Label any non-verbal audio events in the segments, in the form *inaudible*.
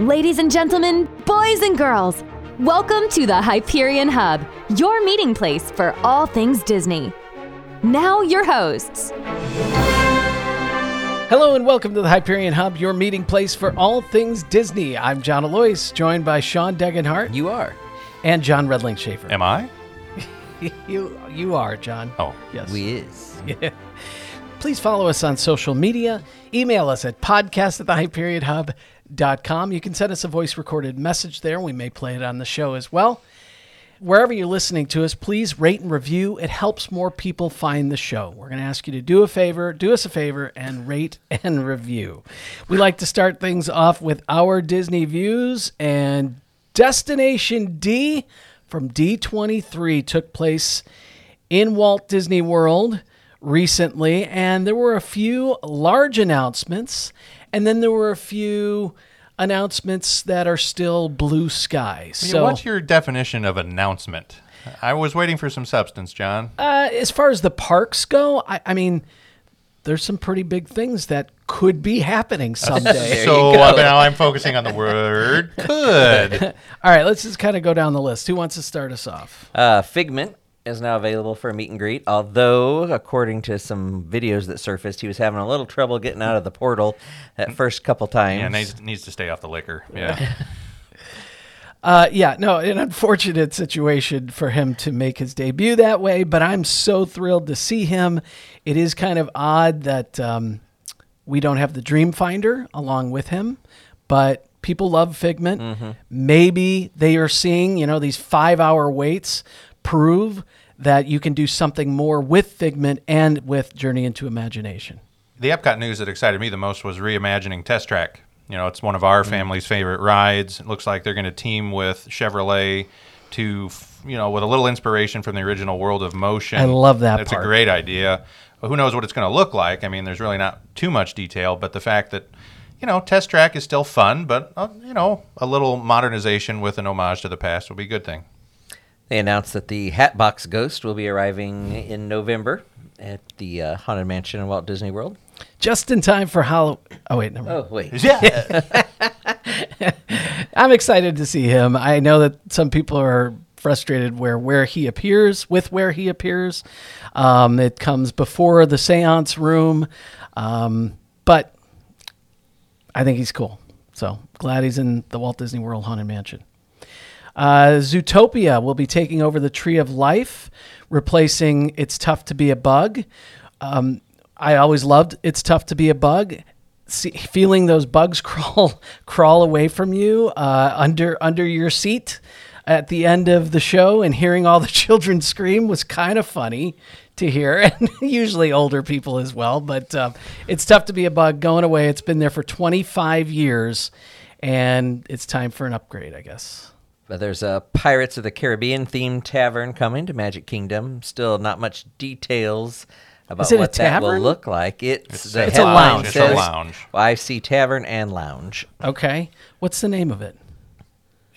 Ladies and gentlemen, boys and girls, welcome to the Hyperion Hub, your meeting place for all things Disney. Now, your hosts. Hello and welcome to the Hyperion Hub, your meeting place for all things Disney. I'm John Alois, joined by Sean Degenhart You are. and John Redling Schaefer. Am I? *laughs* You, you are, John. Oh, Yes. We is. *laughs* Please follow us on social media. Email us at podcast at the hyperionhub.com. You can send us a voice recorded message there. We may play it on the show as well. Wherever you're listening to us, please rate and review. It helps more people find the show. We're going to ask you to do a favor, do us a favor, and rate and review. We like to start things off with our Disney views, and Destination D from D23 took place in Walt Disney World recently, and there were a few large announcements, and then there were a few announcements that are still blue skies. Yeah, So, what's your definition of announcement? I was waiting for some substance, John. uh, as far as the parks go, I, I mean, there's some pretty big things that could be happening *laughs* someday. So uh, now I'm focusing on the word *laughs* could. All right, let's just kind of go down the list. Who wants to start us off? Uh, Figment is now available for a meet and greet, although, according to some videos that surfaced, he was having a little trouble getting out of the portal that first couple times. Yeah, needs, needs to stay off the liquor. Yeah. *laughs* Uh, yeah, no, an unfortunate situation for him to make his debut that way, but I'm so thrilled to see him. It is kind of odd that um, we don't have the Dreamfinder along with him, but people love Figment. Maybe they are seeing, you know, these five hour waits prove that you can do something more with Figment and with Journey into Imagination. the Epcot news that excited me the most was reimagining Test Track. You know, it's one of our family's favorite rides. It looks like they're going to team with Chevrolet to, you know, with a little inspiration from the original World of Motion. I love that It's a great idea. But who knows what it's going to look like? I mean, there's really not too much detail, but the fact that, you know, Test Track is still fun, but, uh, you know, a little modernization with an homage to the past will be a good thing. They announced that the Hatbox Ghost will be arriving in November at the uh, Haunted Mansion in Walt Disney World. Just in time for Halloween. Oh, wait, never mind. Oh, wait. Yeah. *laughs* *laughs* I'm excited to see him. I know that some people are frustrated where where he appears with where he appears. Um, it comes before the seance room, um, but I think he's cool. So glad he's in the Walt Disney World Haunted Mansion. Uh, Zootopia will be taking over the Tree of Life, replacing It's Tough to Be a Bug. Um, I always loved It's Tough to Be a Bug. See, feeling those bugs *laughs* crawl crawl away from you uh, under under your seat at the end of the show, and hearing all the *laughs* children scream was kind of funny to hear, *laughs* and usually older people as well. But um, it's tough to be a bug going away. It's been there for 25 years, and it's time for an upgrade, I guess. But there's a Pirates of the Caribbean themed tavern coming to Magic Kingdom. Still not much details about Is it a what that will look like. It's, It's the a- It's a lounge. It's a says lounge. YC Tavern and Lounge. Okay, what's the name of it?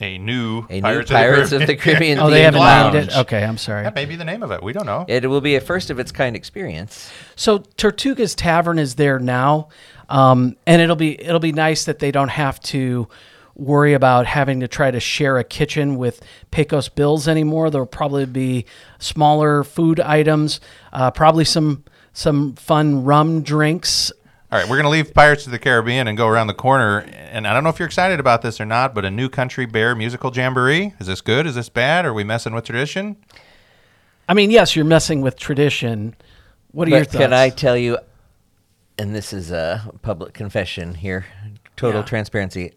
A new A new Pirates, Pirates of the Caribbean. *laughs* Oh, they themed haven't lounge. named it. Okay, I'm sorry. That may be the name of it. We don't know. It will be a first of its kind experience. So Tortuga's Tavern is there now, um, and it'll be it'll be nice that they don't have to worry about having to try to share a kitchen with Pecos Bills anymore. There'll probably be smaller food items, uh, probably some some fun rum drinks. All right, we're going to leave Pirates of the Caribbean and go around the corner. And I don't know if you're excited about this or not, but a new Country Bear musical jamboree. Is this good? Is this bad? Are we messing with tradition? I mean, yes, you're messing with tradition. What are your thoughts? can I tell you, and this is a public confession here, total Yeah. transparency.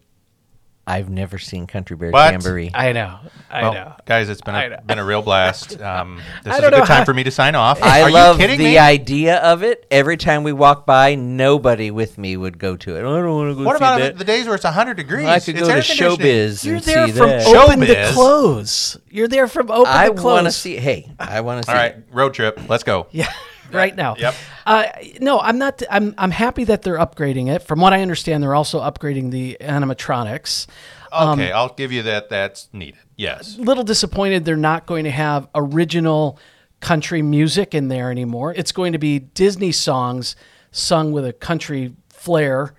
I've never seen Country Bear What? Jamboree. I know. I well, know. guys, it's been I a, know. been a real blast. *laughs* Um, this I is a don't good time how- for me to sign off. I Are love you kidding the me? idea of it. Every time we walk by, nobody with me would go to it. I don't want to go What see about that. the days where it's 100 degrees? I could It's go to air conditioning. Showbiz You're and there see from that. open to Showbiz. close. You're there from open I to close. want to see. Hey, I want to see. All right, road trip. Let's go. Yeah, right now. Yep. Uh, no, I'm not. I'm I'm happy that they're upgrading it. From what I understand, they're also upgrading the animatronics. Um, Okay, I'll give you that. That's needed. Yes. Little disappointed they're not going to have original country music in there anymore. It's going to be Disney songs sung with a country flair.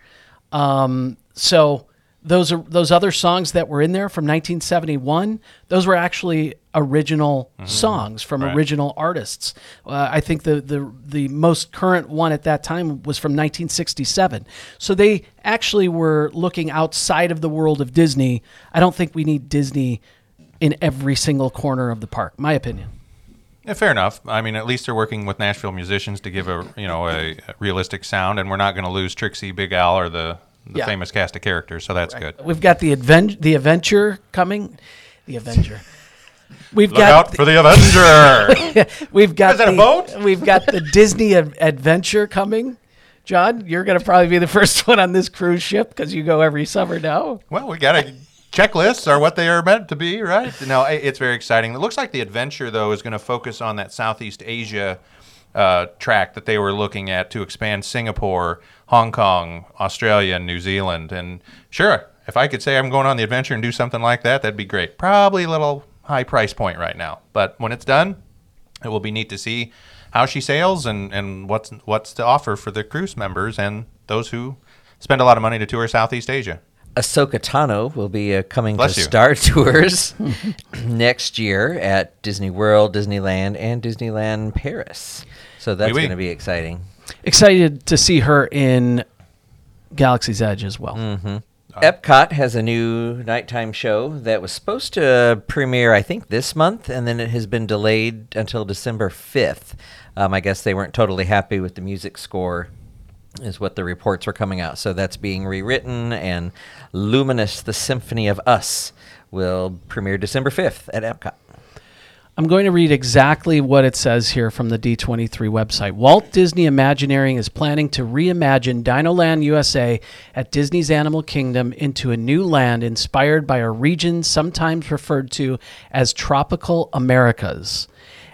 Um, so those are those other songs that were in there from 1971. Those were actually original songs from Right. original artists. Uh, I think the, the the most current one at that time was from 1967. So they actually were looking outside of the world of Disney. I don't think we need Disney in every single corner of the park. My opinion. Yeah, fair enough. I mean, at least they're working with Nashville musicians to give a you know a, a realistic sound, and we're not going to lose Trixie, Big Al, or the, the Yeah. famous cast of characters. So that's good. We've got the advent the Adventure coming. The Avenger. We've Look got out for the Avenger! *laughs* We've got Is that a the, boat? We've got the Disney Ad- Adventure coming. John, you're going to probably be the *laughs* first one on this cruise ship because you go every summer now. well, we got to checklists are what they are meant to be, right? No, it's very exciting. It looks like the adventure though is going to focus on that Southeast Asia uh, track that they were looking at to expand Singapore, Hong Kong, Australia, and New Zealand. And sure, if I could say I'm going on the adventure and do something like that, that'd be great. Probably a little high price point right now, but when it's done, it will be neat to see how she sails and, and what's what's to offer for the cruise members and those who spend a lot of money to tour Southeast Asia. Ahsoka Tano will be uh, coming Bless to you. Star *laughs* Tours *laughs* next year at Disney World, Disneyland, and Disneyland Paris. So that's Oui, oui. going to be exciting. Excited to see her in Galaxy's Edge as well. Mm-hmm. Epcot has a new nighttime show that was supposed to premiere, I think, this month, and then it has been delayed until December 5th. Um, I guess they weren't totally happy with the music score, is what the reports were coming out. So that's being rewritten, and Luminous, the Symphony of Us, will premiere December 5th at Epcot. I'm going to read exactly what it says here from the D23 website. Walt Disney Imagineering is planning to reimagine Dinoland USA at Disney's Animal Kingdom into a new land inspired by a region sometimes referred to as Tropical Americas.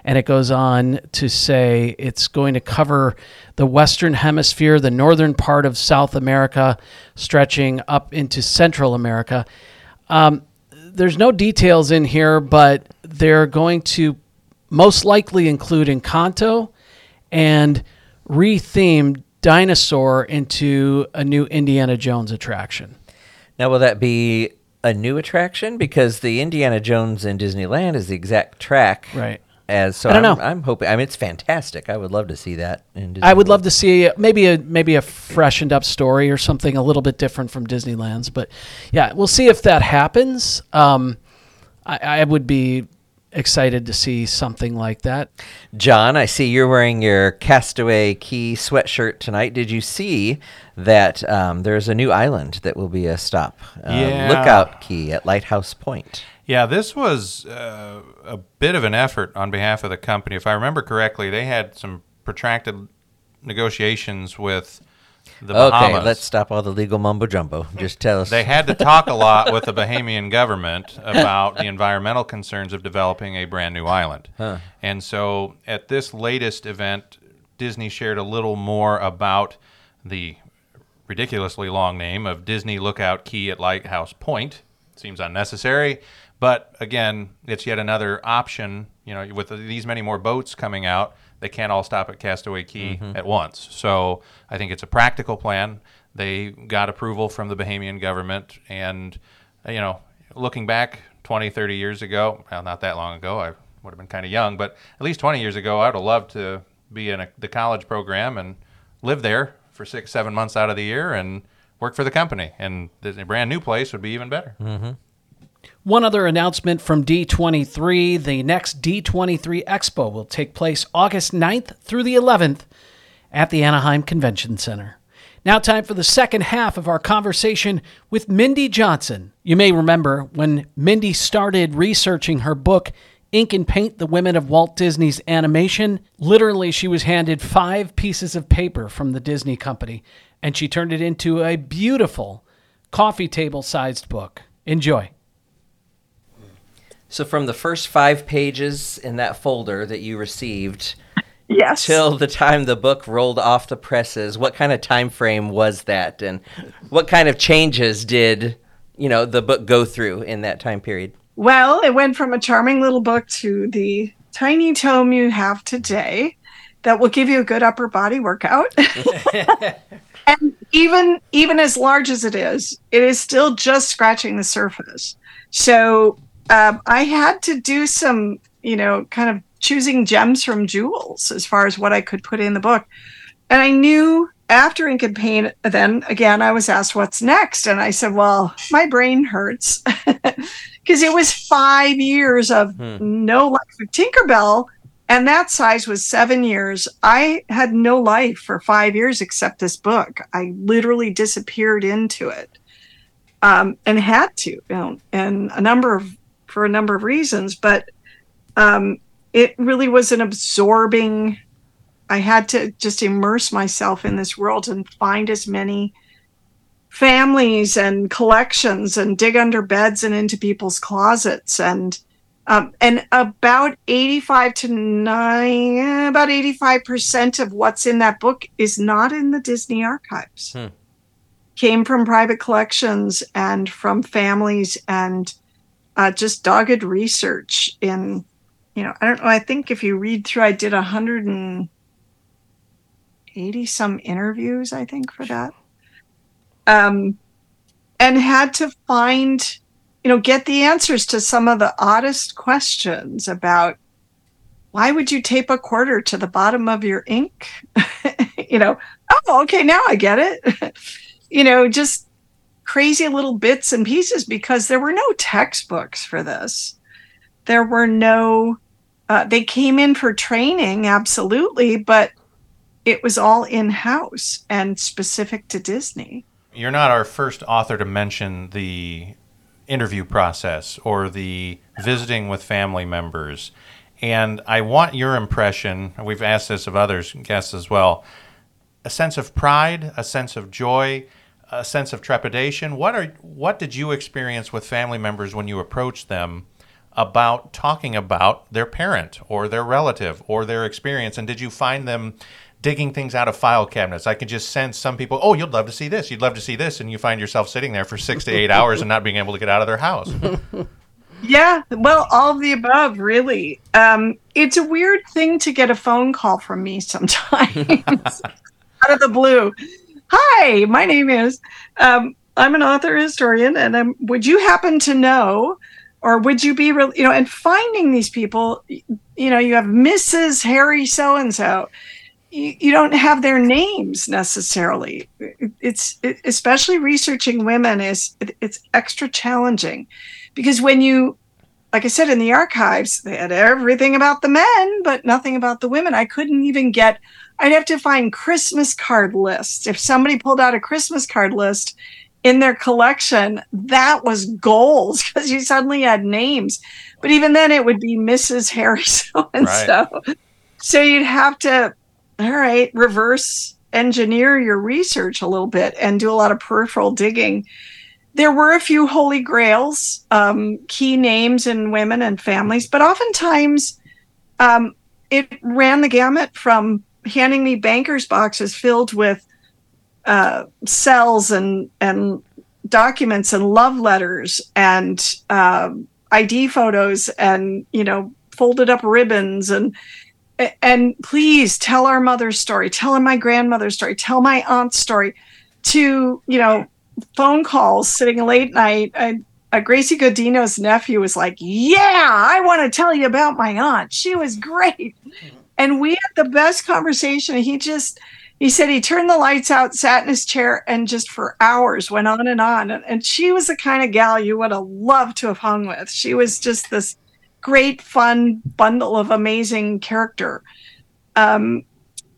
And it goes on to say it's going to cover the Western Hemisphere, the northern part of South America, stretching up into Central America um, there's no details in here, but they're going to most likely include Encanto and retheme Dinosaur into a new Indiana Jones attraction. Now, will that be a new attraction? Because the Indiana Jones in Disneyland is the exact track. Right. As so, I don't I'm, know. I'm hoping. I mean, it's fantastic. I would love to see that. In I would Disneyland. love to see maybe a maybe a freshened up story or something a little bit different from Disneyland's, but yeah, we'll see if that happens. Um, I, I would be excited to see something like that. John, I see you're wearing your Castaway Cay sweatshirt tonight. Did you see that um, there's a new island that will be a stop? Um, Yeah. Lookout Cay at Lighthouse Point. Yeah, this was uh, a bit of an effort on behalf of the company. If I remember correctly, they had some protracted negotiations with the Bahamas. Okay, let's stop all the legal mumbo jumbo. Just tell us. They had to talk a lot with the Bahamian government *laughs* about the environmental concerns of developing a brand new island. And so at this latest event, Disney shared a little more about the ridiculously long name of Disney Lookout Cay at Lighthouse Point. Seems unnecessary, but again, it's yet another option. You know, with these many more boats coming out, they can't all stop at Castaway Cay mm-hmm. at once. So I think it's a practical plan. They got approval from the Bahamian government, and you know, looking back 20, 30 years ago, well, not that long ago, I would have been kind of young, but at least 20 years ago, I would have loved to be in a, the college program and live there for six, seven months out of the year and work for the company. And a brand new place would be even better. Mm-hmm. One other announcement from D23 the next D23 Expo will take place August 9th through the 11th at the Anaheim Convention Center. Now, time for the second half of our conversation with Mindy Johnson. You may remember when Mindy started researching her book, Ink and Paint The Women of Walt Disney's Animation. Literally, she was handed five pieces of paper from the Disney company, and she turned it into a beautiful coffee table sized book. Enjoy. So from the first five pages in that folder that you received Yes. till the time the book rolled off the presses, what kind of time frame was that, and what kind of changes did you know the book go through in that time period? Well, it went from a charming little book to the tiny tome you have today that will give you a good upper body workout. *laughs* and even even as large as it is, it is still just scratching the surface. So um, I had to do some, you know, kind of choosing gems from jewels as far as what I could put in the book. And I knew after Ink and Paint, then again, I was asked what's next. And I said, well, my brain hurts *laughs* because it was five years of hmm. no life of Tinkerbell. And that size was seven years. I had no life for five years except this book. I literally disappeared into it um, and had to, you know, and a number of, for a number of reasons. But um, it really was an absorbing i had to just immerse myself in this world and find as many families and collections and dig under beds and into people's closets and um, and about 85 to 9 about 85% of what's in that book is not in the disney archives hmm. came from private collections and from families and uh, just dogged research in you know, I don't know. I think if you read through, I did a hundred and eighty some interviews. I think for that, um, and had to find, you know, get the answers to some of the oddest questions about why would you tape a quarter to the bottom of your ink? *laughs* you know, oh, okay, now I get it. *laughs* you know, just crazy little bits and pieces because there were no textbooks for this. There were no uh, they came in for training, absolutely, but it was all in house and specific to Disney. You're not our first author to mention the interview process or the visiting with family members. And I want your impression, we've asked this of others, guests as well, a sense of pride, a sense of joy, a sense of trepidation. What are what did you experience with family members when you approached them about talking about their parent or their relative or their experience? And did you find them digging things out of file cabinets? I can just sense some people, oh, you'd love to see this, you'd love to see this, and you find yourself sitting there for six to eight hours and not being able to get out of their house. Yeah, well, all of the above, really. Um, it's a weird thing to get a phone call from me sometimes *laughs* out of the blue. Hi, my name is. Um, I'm an author historian, and I'm, would you happen to know or would you be real you know and finding these people you know you have mrs harry so and so you don't have their names necessarily. It's it, especially researching women is it, it's extra challenging. Because when you like i said in the archives they had everything about the men but nothing about the women. I couldn't even get i'd have to find christmas card lists if somebody pulled out a christmas card list in their collection, that was gold *laughs* because you suddenly had names. But even then, it would be Mrs. Harry *laughs* so and so. So you'd have to, all right, reverse engineer your research a little bit and do a lot of peripheral digging. There were a few holy grails, um, key names in women and families, but oftentimes um, it ran the gamut from handing me bankers boxes filled with uh, cells and and documents and love letters and uh, ID photos and you know folded up ribbons and and please tell our mother's story, tell my grandmother's story, tell my aunt's story, to you know phone calls sitting late night. Uh, Gracie Godino's nephew was like, "Yeah, I want to tell you about my aunt. She was great," and we had the best conversation. He just he said he turned the lights out, sat in his chair, and just for hours went on and on. And, she was the kind of gal you would have loved to have hung with. She was just this great, fun bundle of amazing character. Um,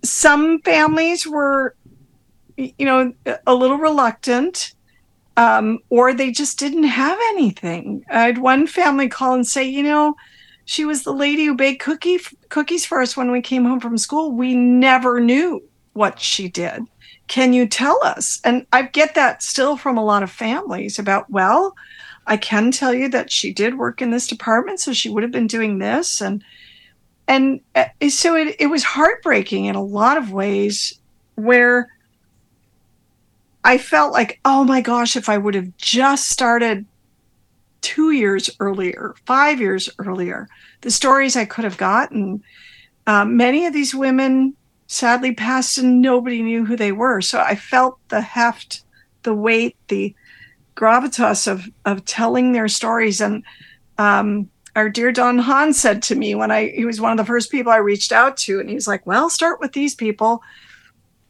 some families were, you know, a little reluctant. Um, or they just didn't have anything. I had one family call and say, you know, she was the lady who baked cookie cookies for us when we came home from school. We never knew what she did. Can you tell us? And I get that still from a lot of families about, well, I can tell you that she did work in this department, so she would have been doing this. And and uh, so it, it was heartbreaking in a lot of ways where I felt like, oh my gosh, if I would have just started two years earlier, five years earlier, the stories I could have gotten. Uh, many of these women sadly passed and nobody knew who they were. So I felt the heft, the weight, the gravitas of of telling their stories. And um, our dear Don Hahn said to me when I he was one of the first people I reached out to, and he was like, "Well, start with these people,"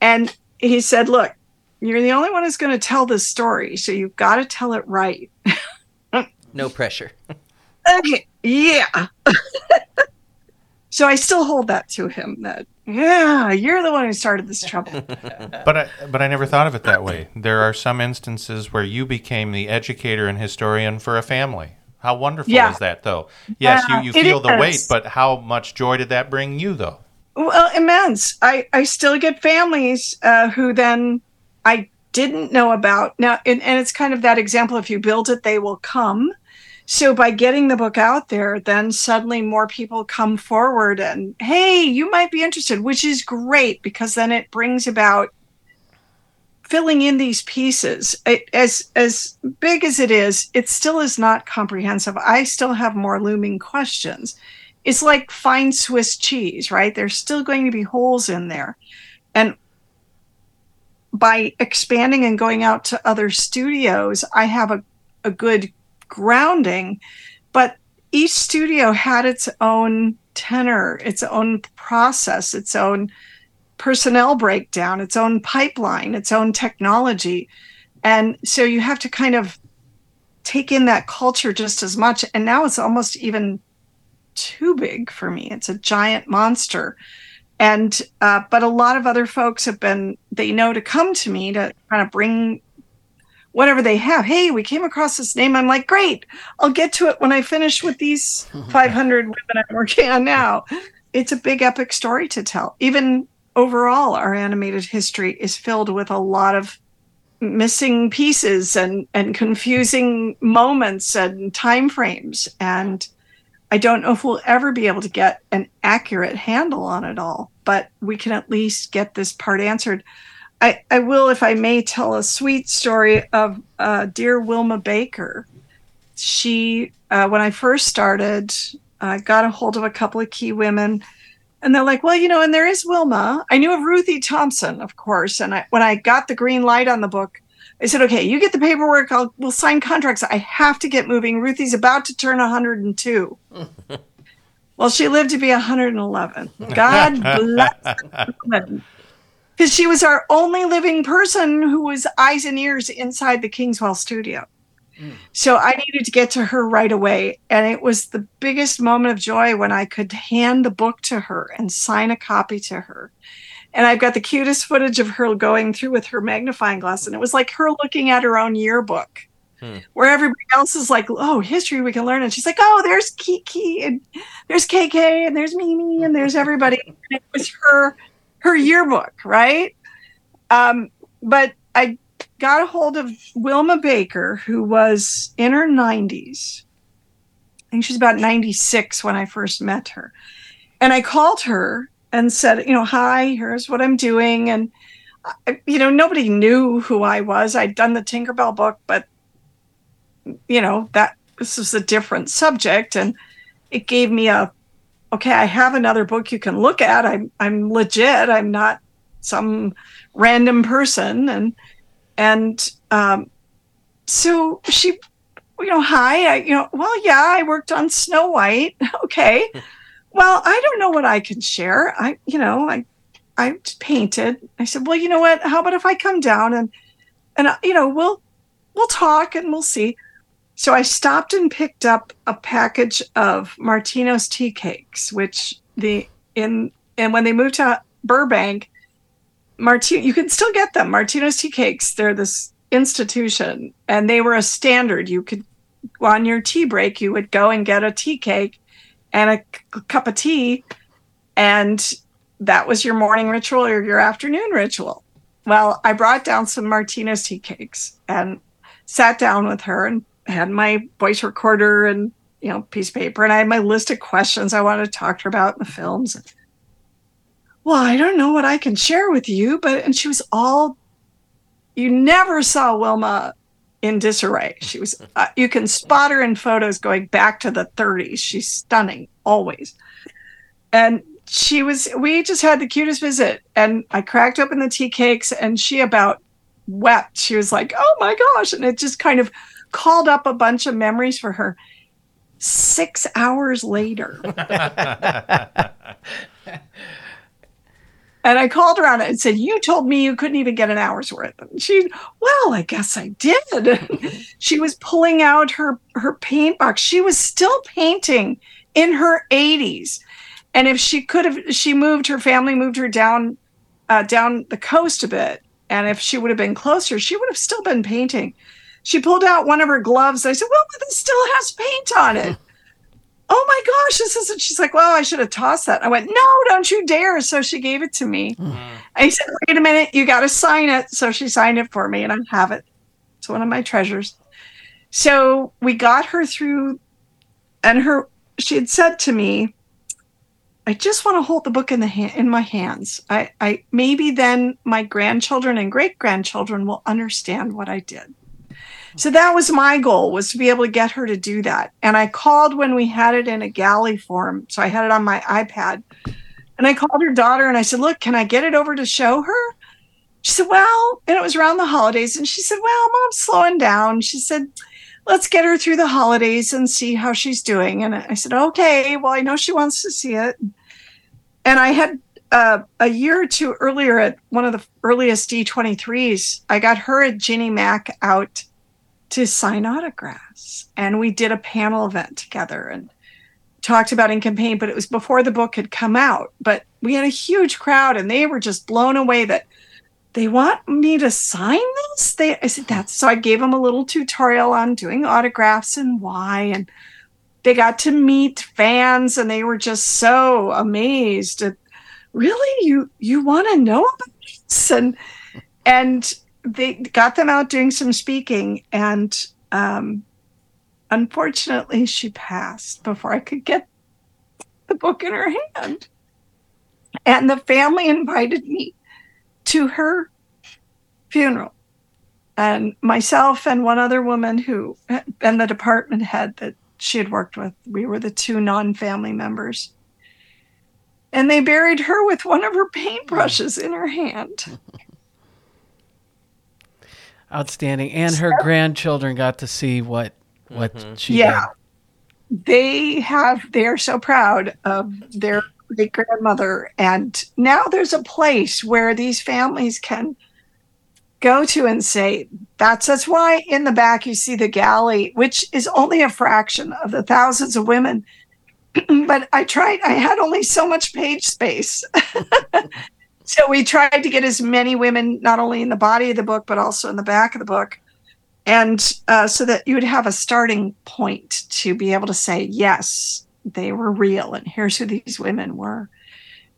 and he said, "Look, you're the only one who's going to tell this story, so you've got to tell it right." *laughs* no pressure. *laughs* okay, yeah. *laughs* so I still hold that to him that yeah, you're the one who started this trouble. *laughs* but I, but I never thought of it that way. There are some instances where you became the educator and historian for a family. How wonderful yeah. is that, though? Yes, you, you feel the weight, but how much joy did that bring you, though? Well, immense. I, I still get families uh, who then I didn't know about. Now, and, and it's kind of that example if you build it, they will come. So by getting the book out there, then suddenly more people come forward and, hey, you might be interested, which is great because then it brings about filling in these pieces. It, as as big as it is, it still is not comprehensive. I still have more looming questions. It's like fine Swiss cheese, right? There's still going to be holes in there. And by expanding and going out to other studios, I have a, a good grounding, but each studio had its own tenor, its own process, its own personnel breakdown, its own pipeline, its own technology. And so you have to kind of take in that culture just as much. And now it's almost even too big for me. It's a giant monster. And, uh, but a lot of other folks have been, they know to come to me to kind of bring whatever they have. Hey, we came across this name. I'm like, great. I'll get to it when I finish with these *laughs* 500 women I'm working on now. It's a big epic story to tell. Even overall, our animated history is filled with a lot of missing pieces and and confusing moments and time frames. And I don't know if we'll ever be able to get an accurate handle on it all, but we can at least get this part answered. I, I will, if I may, tell a sweet story of uh, dear Wilma Baker. She, uh, when I first started, I uh, got a hold of a couple of key women, and they're like, "Well, you know," and there is Wilma. I knew of Ruthie Thompson, of course, and I, when I got the green light on the book, I said, "Okay, you get the paperwork. I'll we'll sign contracts. I have to get moving. Ruthie's about to turn 102." *laughs* well, she lived to be 111. God *laughs* bless because she was our only living person who was eyes and ears inside the Kingswell studio. Mm. So I needed to get to her right away. And it was the biggest moment of joy when I could hand the book to her and sign a copy to her. And I've got the cutest footage of her going through with her magnifying glass. And it was like her looking at her own yearbook, hmm. where everybody else is like, oh, history we can learn. And she's like, oh, there's Kiki and there's KK and there's Mimi and there's everybody. *laughs* And it was her her yearbook, right? Um, but I got a hold of Wilma Baker, who was in her 90s. I think she's about 96 when I first met her. And I called her and said, you know, hi, here's what I'm doing. And, you know, nobody knew who I was. I'd done the Tinkerbell book, but, you know, that this was a different subject. And it gave me a okay, I have another book you can look at. I'm I'm legit. I'm not some random person. And and um, so she, you know, hi. I, you know, well, yeah, I worked on Snow White. *laughs* okay. Well, I don't know what I can share. I, you know, I I painted. I said, well, you know what? How about if I come down and and you know, we'll we'll talk and we'll see. So I stopped and picked up a package of Martino's tea cakes, which the in and when they moved to Burbank, Martino you can still get them. Martino's tea cakes, they're this institution and they were a standard. You could on your tea break, you would go and get a tea cake and a c- cup of tea and that was your morning ritual or your afternoon ritual. Well, I brought down some Martino's tea cakes and sat down with her and had my voice recorder and you know piece of paper and i had my list of questions i wanted to talk to her about in the films well i don't know what i can share with you but and she was all you never saw wilma in disarray she was uh, you can spot her in photos going back to the 30s she's stunning always and she was we just had the cutest visit and I cracked open the tea cakes and she about wept. She was like, "Oh my gosh." And it just kind of called up a bunch of memories for her. 6 hours later. *laughs* And I called her on it and said, You told me you couldn't even get an hour's worth. And she, well, I guess I did. *laughs* she was pulling out her, her paint box. She was still painting in her 80s. And if she could have, she moved, her family moved her down, uh, down the coast a bit. And if she would have been closer, she would have still been painting. She pulled out one of her gloves. I said, Well, this still has paint on it *laughs* oh my gosh, this isn't. She's like, well, I should have tossed that. I went, no, don't you dare. So she gave it to me. Mm. I said, wait a minute, you got to sign it. So she signed it for me and I have it. It's one of my treasures. So we got her through, and her, she had said to me, I just want to hold the book in the ha- in my hands. I, I maybe then my grandchildren and great grandchildren will understand what I did. So that was my goal was to be able to get her to do that. And I called when we had it in a galley form. So I had it on my iPad. And I called her daughter and I said, Look, can I get it over to show her? She said, Well, and it was around the holidays. And she said, Well, mom's slowing down. She said, Let's get her through the holidays and see how she's doing. And I said, Okay, well, I know she wants to see it. And I had uh, a year or two earlier at one of the earliest D23s, I got her and Ginni Mack out to sign autographs. And we did a panel event together and talked about Ink and Paint, but it was before the book had come out. But we had a huge crowd and they were just blown away that they want me to sign this. They I said that's so I gave them a little tutorial on doing autographs and why. And they got to meet fans and they were just so amazed at really you you want to know about this and and they got them out doing some speaking, and um, unfortunately, she passed before I could get the book in her hand. And the family invited me to her funeral. And myself and one other woman who and the department head that she had worked with, we were the two non family members. And they buried her with one of her paintbrushes in her hand. *laughs* Outstanding. And her grandchildren got to see what what mm-hmm. she yeah. Did. They have they are so proud of their great grandmother. And now there's a place where these families can go to and say, that's that's why in the back you see the galley, which is only a fraction of the thousands of women. *clears throat* but I tried, I had only so much page space. *laughs* So we tried to get as many women, not only in the body of the book, but also in the back of the book. And uh, so that you would have a starting point to be able to say, yes, they were real, and here's who these women were.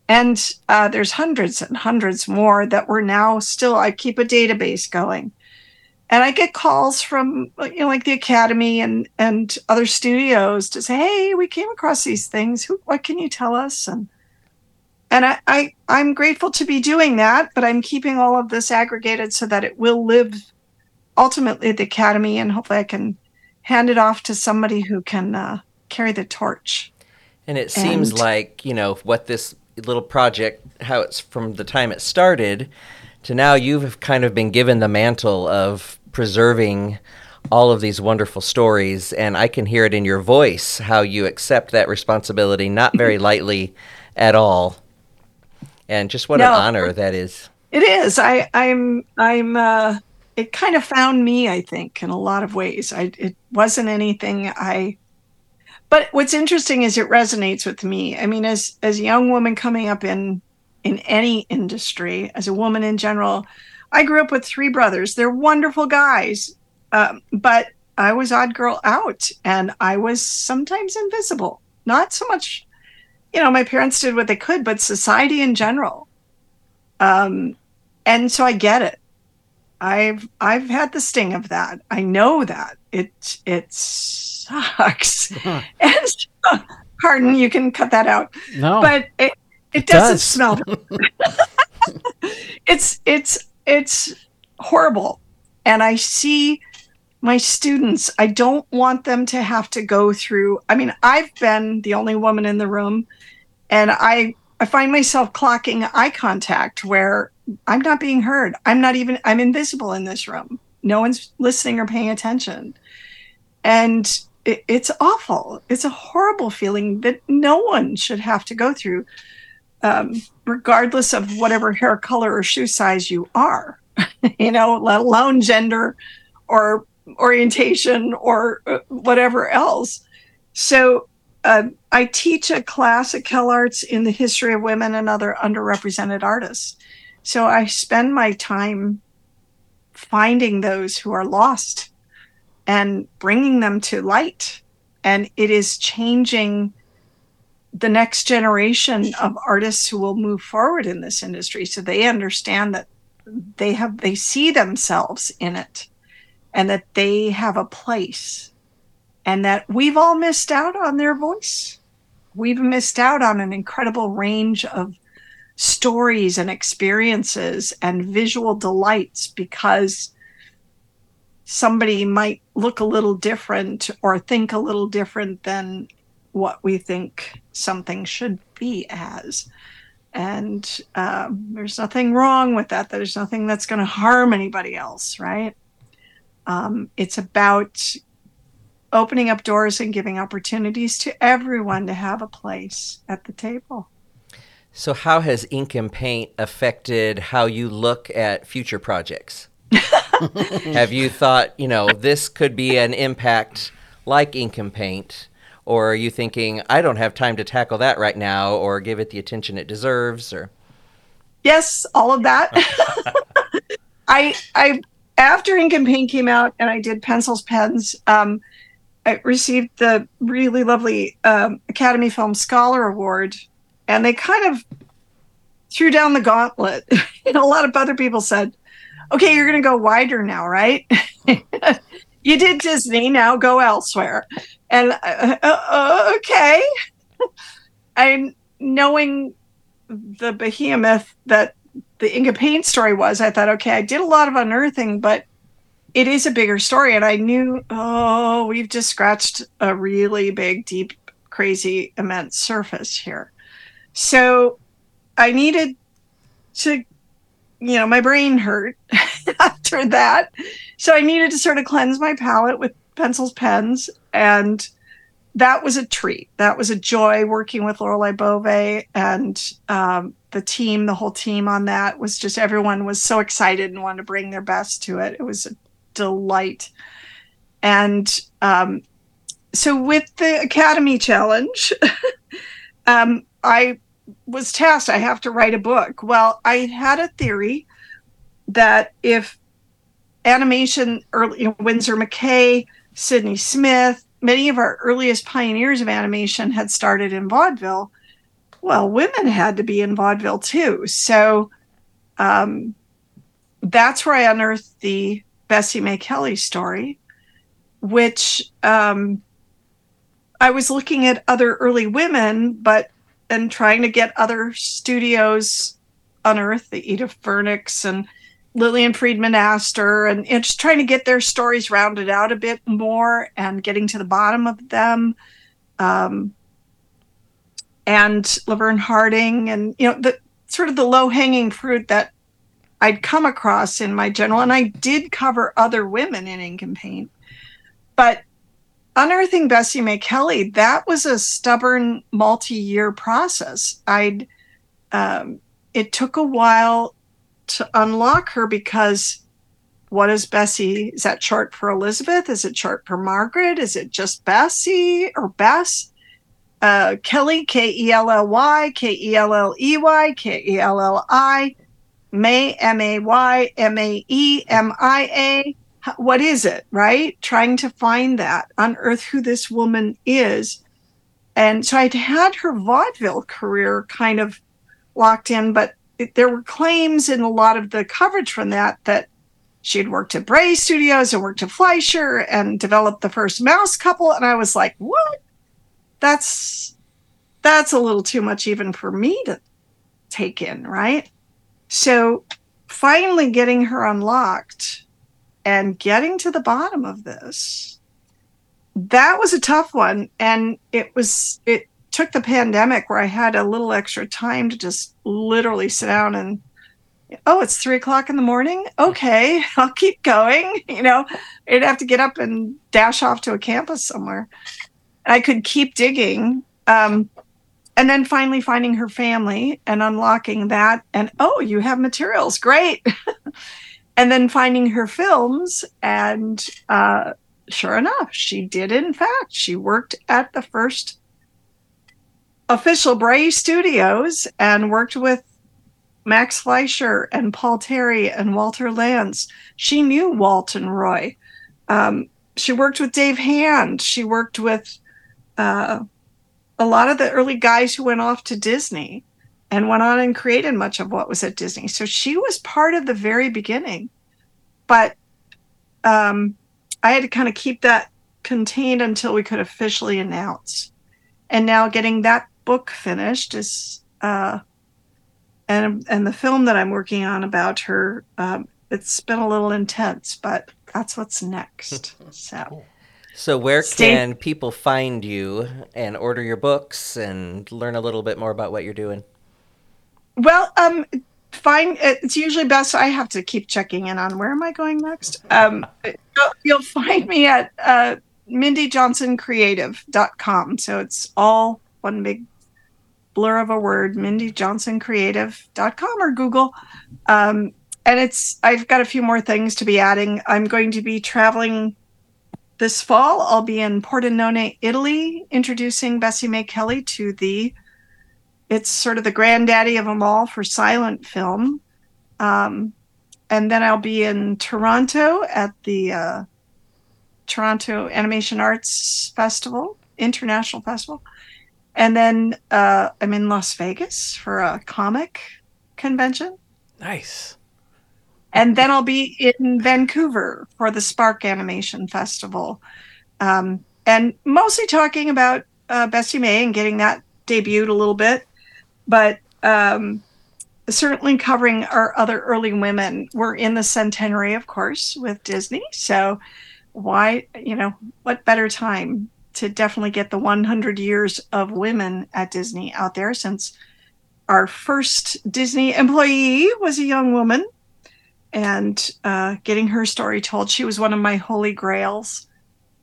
And uh, there's hundreds and hundreds more that we're now still, I keep a database going. And I get calls from, you know, like the Academy and, and other studios to say, hey, we came across these things. Who, what can you tell us? And and I, I i'm grateful to be doing that but i'm keeping all of this aggregated so that it will live ultimately at the academy and hopefully i can hand it off to somebody who can uh, carry the torch. And it seems and, like you know what this little project how it's from the time it started to now you've kind of been given the mantle of preserving all of these wonderful stories. And i can hear it in your voice how you accept that responsibility not very *laughs* lightly at all and just what no, an honor that is. It is. I, I'm. I'm. Uh, it kind of found me. I think in a lot of ways. I. It wasn't anything I. But what's interesting is it resonates with me. I mean, as as a young woman coming up in in any industry, as a woman in general, I grew up with three brothers. They're wonderful guys, um, but I was odd girl out, and I was sometimes invisible. Not so much you know, my parents did what they could, but society in general. Um, and so I get it. I've I've had the sting of that. I know that it it sucks. *laughs* and pardon, you can cut that out. No, but it it, it doesn't does. smell. *laughs* *laughs* it's it's it's horrible, and I see my students. I don't want them to have to go through. I mean, I've been the only woman in the room and I I find myself clocking eye contact where I'm not being heard. I'm not even, I'm invisible in this room. No one's listening or paying attention. And it, it's awful. It's a horrible feeling that no one should have to go through, um, regardless of whatever hair color or shoe size you are, *laughs* you know, let alone gender or orientation or uh, whatever else. So uh, I teach a class at CalArts in the history of women and other underrepresented artists. So I spend my time finding those who are lost and bringing them to light. And it is changing the next generation of artists who will move forward in this industry so they understand that they have they see themselves in it and that they have a place and that we've all missed out on their voice we've missed out on an incredible range of stories and experiences and visual delights because somebody might look a little different or think a little different than what we think something should be as. And um, there's nothing wrong with that. There's nothing that's going to harm anybody else, right? Um, it's about opening up doors and giving opportunities to everyone to have a place at the table. So, how has ink and paint affected how you look at future projects? *laughs* Have you thought, you know, this could be an impact like ink and paint? Or are you thinking, I don't have time to tackle that right now or give it the attention it deserves? Or Yes, all of that. *laughs* *laughs* I I after ink and paint came out and I did pencils, pens, um, I received the really lovely um, Academy Film Scholar Award and they kind of threw down the gauntlet. *laughs* and a lot of other people said, okay, you're going to go wider now, right? *laughs* you did Disney, now go elsewhere. And uh, uh, okay. *laughs* I'm knowing the behemoth that the Ink and Paint story was, I thought, okay, I did a lot of unearthing, but it is a bigger story. And I knew, oh, we've just scratched a really big, deep, crazy, immense surface here. So I needed to, you know, my brain hurt *laughs* after that. So I needed to sort of cleanse my palette with pencils, pens, and that was a treat. That was a joy working with Lorelay Bove and um, the team, the whole team on that was just everyone was so excited and wanted to bring their best to it. It was a delight. And um, so with the Academy Challenge, *laughs* um, I was tasked, I have to write a book. Well, I had a theory that if animation, early, you know, Winsor McCay, Sydney Smith, many of our earliest pioneers of animation had started in vaudeville, well, women had to be in vaudeville too. So um, that's where I unearthed the Bessie Mae Kelly story, which um, I was looking at other early women, but and trying to get other studios unearthed, the Edith Vernicks and Lillian Friedman Astor, and, and just trying to get their stories rounded out a bit more and getting to the bottom of them. Um, and Laverne Harding, and you know, the sort of the low hanging fruit that I'd come across in my general, and I did cover other women in ink and paint, but unearthing Bessie Mae Kelly, that was a stubborn multi-year process. I'd um, it took a while to unlock her because what is Bessie? Is that short for Elizabeth? Is it short for Margaret? Is it just Bessie or Bess? Uh, Kelly, K E L L Y, K E L L E Y, K E L L I, May, M A Y, M A E, M I A what is it, right? Trying to find that, unearth who this woman is. And so I'd had her vaudeville career kind of locked in, but it, there were claims in a lot of the coverage from that that she had worked at Bray Studios and worked at Fleischer and developed the first mouse couple. And I was like, what? That's that's a little too much even for me to take in, right? So finally getting her unlocked and getting to the bottom of this that was a tough one and it was it took the pandemic where I had a little extra time to just literally sit down and, oh, it's three o'clock in the morning. Okay, *laughs* I'll keep going. *laughs* You know, I'd have to get up and dash off to a campus somewhere. I could keep digging. Um, and then finally finding her family and unlocking that. And oh, you have materials. Great. *laughs* and then finding her films. And uh, sure enough, she did, in fact, she worked at the first official Bray Studios and worked with Max Fleischer and Paul Terry and Walter Lantz. She knew Walt and Roy. Um, she worked with Dave Hand. She worked with uh, a lot of the early guys who went off to Disney and went on and created much of what was at Disney. So she was part of the very beginning. But um, I had to kind of keep that contained until we could officially announce. And now getting that book finished is uh, and and the film that I'm working on about her. Um, it's been a little intense, but that's what's next. *laughs* So. So where Stay- can people find you and order your books and learn a little bit more about what you're doing? Well, um, find it's usually best. I have to keep checking in on where am I going next. Um, you'll find me at uh, MindyJohnsonCreative.com. So it's all one big blur of a word, MindyJohnsonCreative.com or Google. Um, and it's I've got a few more things to be adding. I'm going to be traveling this fall. I'll be in Pordenone, Italy, introducing Bessie Mae Kelly to the it's sort of the granddaddy of them all for silent film. Um, and then I'll be in Toronto at the uh, Toronto Animation Arts Festival, International Festival. And then uh, I'm in Las Vegas for a comic convention. Nice. And then I'll be in Vancouver for the Spark Animation Festival. Um, and mostly talking about uh, Bessie Mae and getting that debuted a little bit. But um, certainly covering our other early women. We're in the centenary, of course, with Disney. So why, you know, what better time to definitely get the 100 years of women at Disney out there since our first Disney employee was a young woman and uh, getting her story told. She was one of my holy grails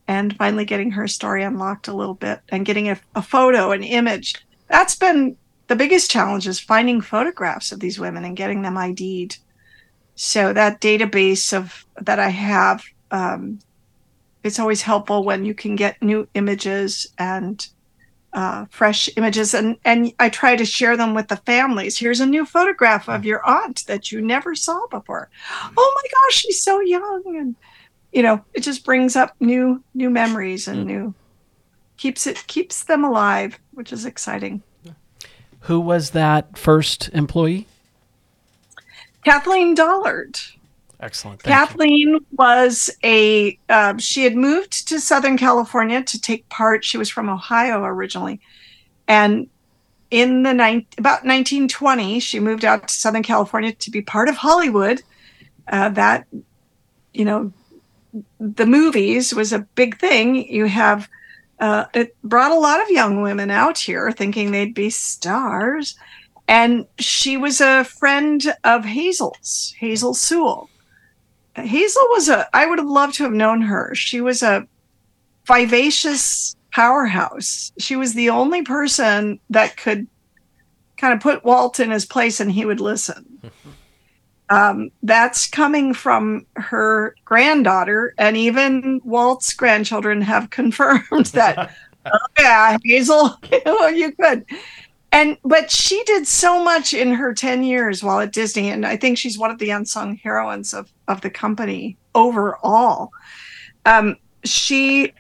and finally getting her story unlocked a little bit and getting a, a photo, an image. That's been the biggest challenge is finding photographs of these women and getting them ID'd. So that database of that I have um, it's always helpful when you can get new images and uh, fresh images and and I try to share them with the families. Here's a new photograph of your aunt that you never saw before. Oh my gosh, she's so young and you know, it just brings up new new memories and mm. new keeps it keeps them alive, which is exciting. Who was that first employee? Kathleen Dollard. Excellent. Thank Kathleen you. was a, uh, she had moved to Southern California to take part. She was from Ohio originally. And in the ni- about 1920, she moved out to Southern California to be part of Hollywood. Uh, that, you know, the movies was a big thing. You have, uh, it brought a lot of young women out here thinking they'd be stars. And she was a friend of Hazel's, Hazel Sewell Hazel was a, I would have loved to have known her. She was a vivacious powerhouse. She was the only person that could kind of put Walt in his place and he would listen. *laughs* um, that's coming from her granddaughter, and even Walt's grandchildren have *laughs* confirmed that. *laughs* oh, yeah, Hazel, you could and but she did so much in her 10 years while at disney and i think she's one of the unsung heroines of of the company overall. Um, she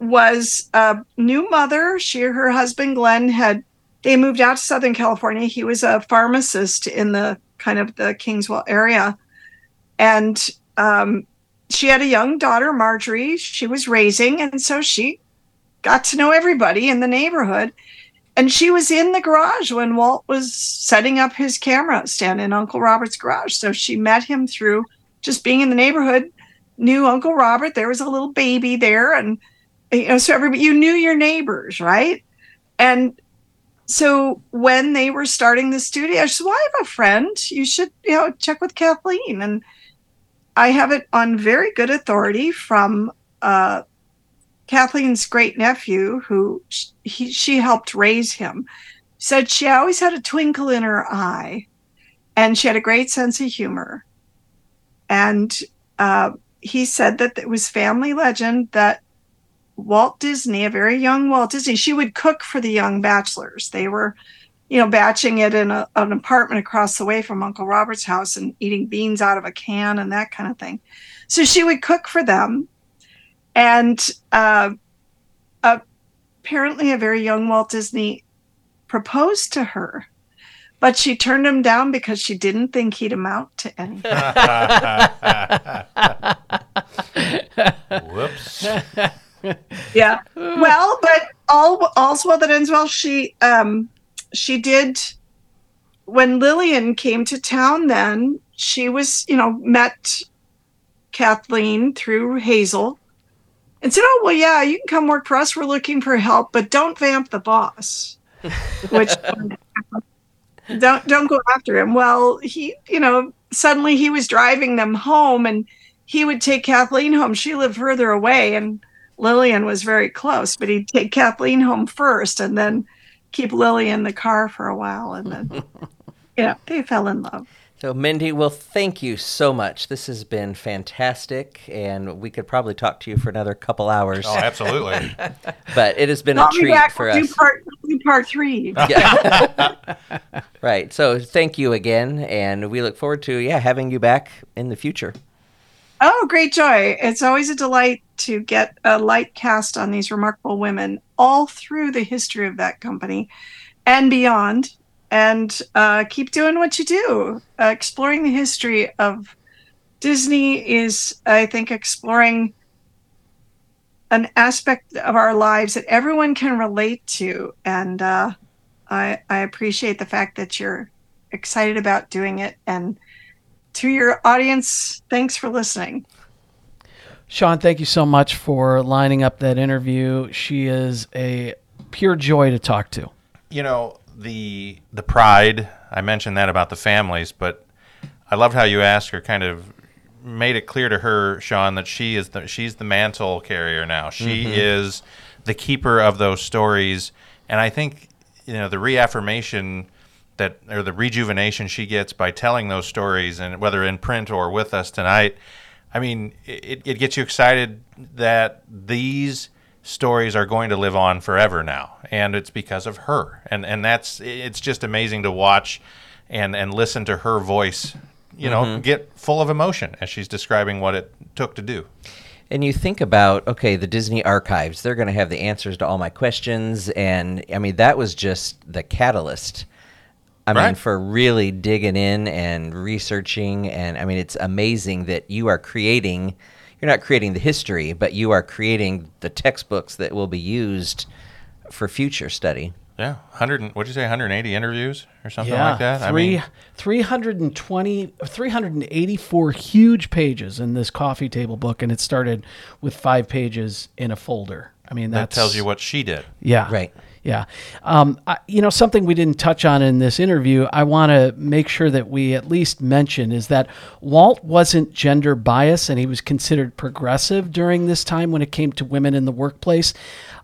was a new mother. She her husband glenn had they moved out to southern california. He was a pharmacist in the kind of the kingswell area. And um, she had a young daughter marjorie. She was raising and so she got to know everybody in the neighborhood and she was in the garage when Walt was setting up his camera stand in Uncle Robert's garage. So she met him through just being in the neighborhood, knew Uncle Robert. There was a little baby there, and you know, so everybody you knew your neighbors, right? And so when they were starting the studio, I said, Well, I have a friend. You should, you know, check with Kathleen. And I have it on very good authority from uh, Kathleen's great nephew, who he, she helped raise him, said she always had a twinkle in her eye and she had a great sense of humor. And uh, he said that it was family legend that Walt Disney, a very young Walt Disney, she would cook for the young bachelors. They were, you know, batching it in a, an apartment across the way from Uncle Robert's house and eating beans out of a can and that kind of thing. So she would cook for them. And uh, apparently, a very young Walt Disney proposed to her, but she turned him down because she didn't think he'd amount to anything. Whoops. yeah. Well, but all all's well that ends well. She um she did when Lillian came to town then, she was, you know, met Kathleen through Hazel and said, Oh well yeah, you can come work for us. We're looking for help, but don't vamp the boss. *laughs* Which don't don't go after him. Well, he you know, suddenly he was driving them home and he would take Kathleen home. She lived further away and Lillian was very close, but he'd take Kathleen home first and then keep Lily in the car for a while. And then, *laughs* you know, they fell in love. So, Mindy, well, thank you so much. This has been fantastic, and we could probably talk to you for another couple hours. Oh, absolutely. *laughs* but it has been Call a me treat back. for We'll us. do part, we'll do part three. *laughs* Yeah. *laughs* right. So, thank you again, and we look forward to yeah having you back in the future. Oh, great joy. It's always a delight to get a light cast on these remarkable women all through the history of that company and beyond. And uh, keep doing what you do. Uh, exploring the history of Disney is, I think, exploring an aspect of our lives that everyone can relate to. And uh, I, I appreciate the fact that you're excited about doing it. And to your audience, thanks for listening. Sean, thank you so much for lining up that interview. She is a pure joy to talk to. you know the the pride. I mentioned that about the families but i loved how you asked her kind of made it clear to her sean that she is the she's the mantle carrier now. She mm-hmm. is the keeper of those stories. And i think you know the reaffirmation that or the rejuvenation she gets by telling those stories and whether in print or with us tonight i mean it, it gets you excited that these stories are going to live on forever now and it's because of her and and that's it's just amazing to watch and and listen to her voice you know mm-hmm. get full of emotion as she's describing what it took to do And you think about, okay, the Disney archives, they're going to have the answers to all my questions. And I mean, that was just the catalyst. I mean, for really digging in and researching. And I mean, it's amazing that you are creating, you're not creating the history, but you are creating the textbooks that will be used for future study. yeah 100 and- what'd you say 180 interviews or something yeah, like that three, i mean 320, 384 huge pages in this coffee table book, and it started with five pages in a folder. I mean, that tells you what she did Yeah. Right. Yeah. Um, I, you know, something we didn't touch on in this interview, I want to make sure that we at least mention is that Walt wasn't gender biased and he was considered progressive during this time when it came to women in the workplace.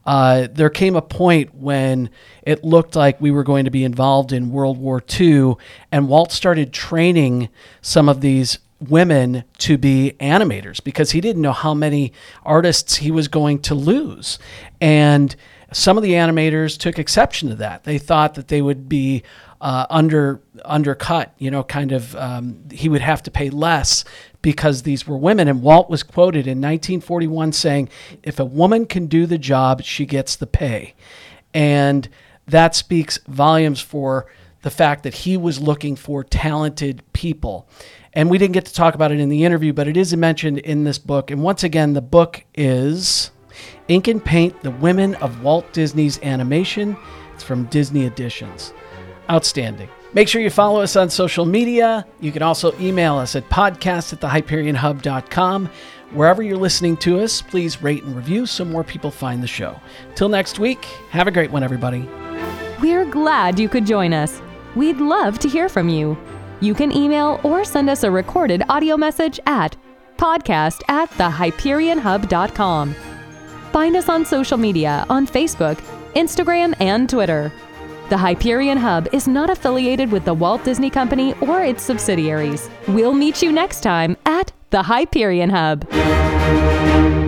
Uh, there came a point when it looked like we were going to be involved in World War II, and Walt started training some of these women to be animators because he didn't know how many artists he was going to lose. And some of the animators took exception to that. They thought that they would be uh, under undercut, you know, kind of um, he would have to pay less because these were women. And Walt was quoted in 1941 saying, "If a woman can do the job, she gets the pay," and that speaks volumes for the fact that he was looking for talented people. And we didn't get to talk about it in the interview, but it is mentioned in this book. And once again, the book is Ink and Paint The Women of Walt Disney's Animation. It's from Disney Editions. Outstanding. Make sure you follow us on social media. You can also email us at podcast at thehyperionhub.com. Wherever you're listening to us, please rate and review so more people find the show. Till next week, have a great one, everybody. We're glad you could join us. We'd love to hear from you. You can email or send us a recorded audio message at podcast at thehyperionhub.com. Find us on social media on Facebook, Instagram, and Twitter. The Hyperion Hub is not affiliated with the Walt Disney Company or its subsidiaries. We'll meet you next time at the Hyperion Hub.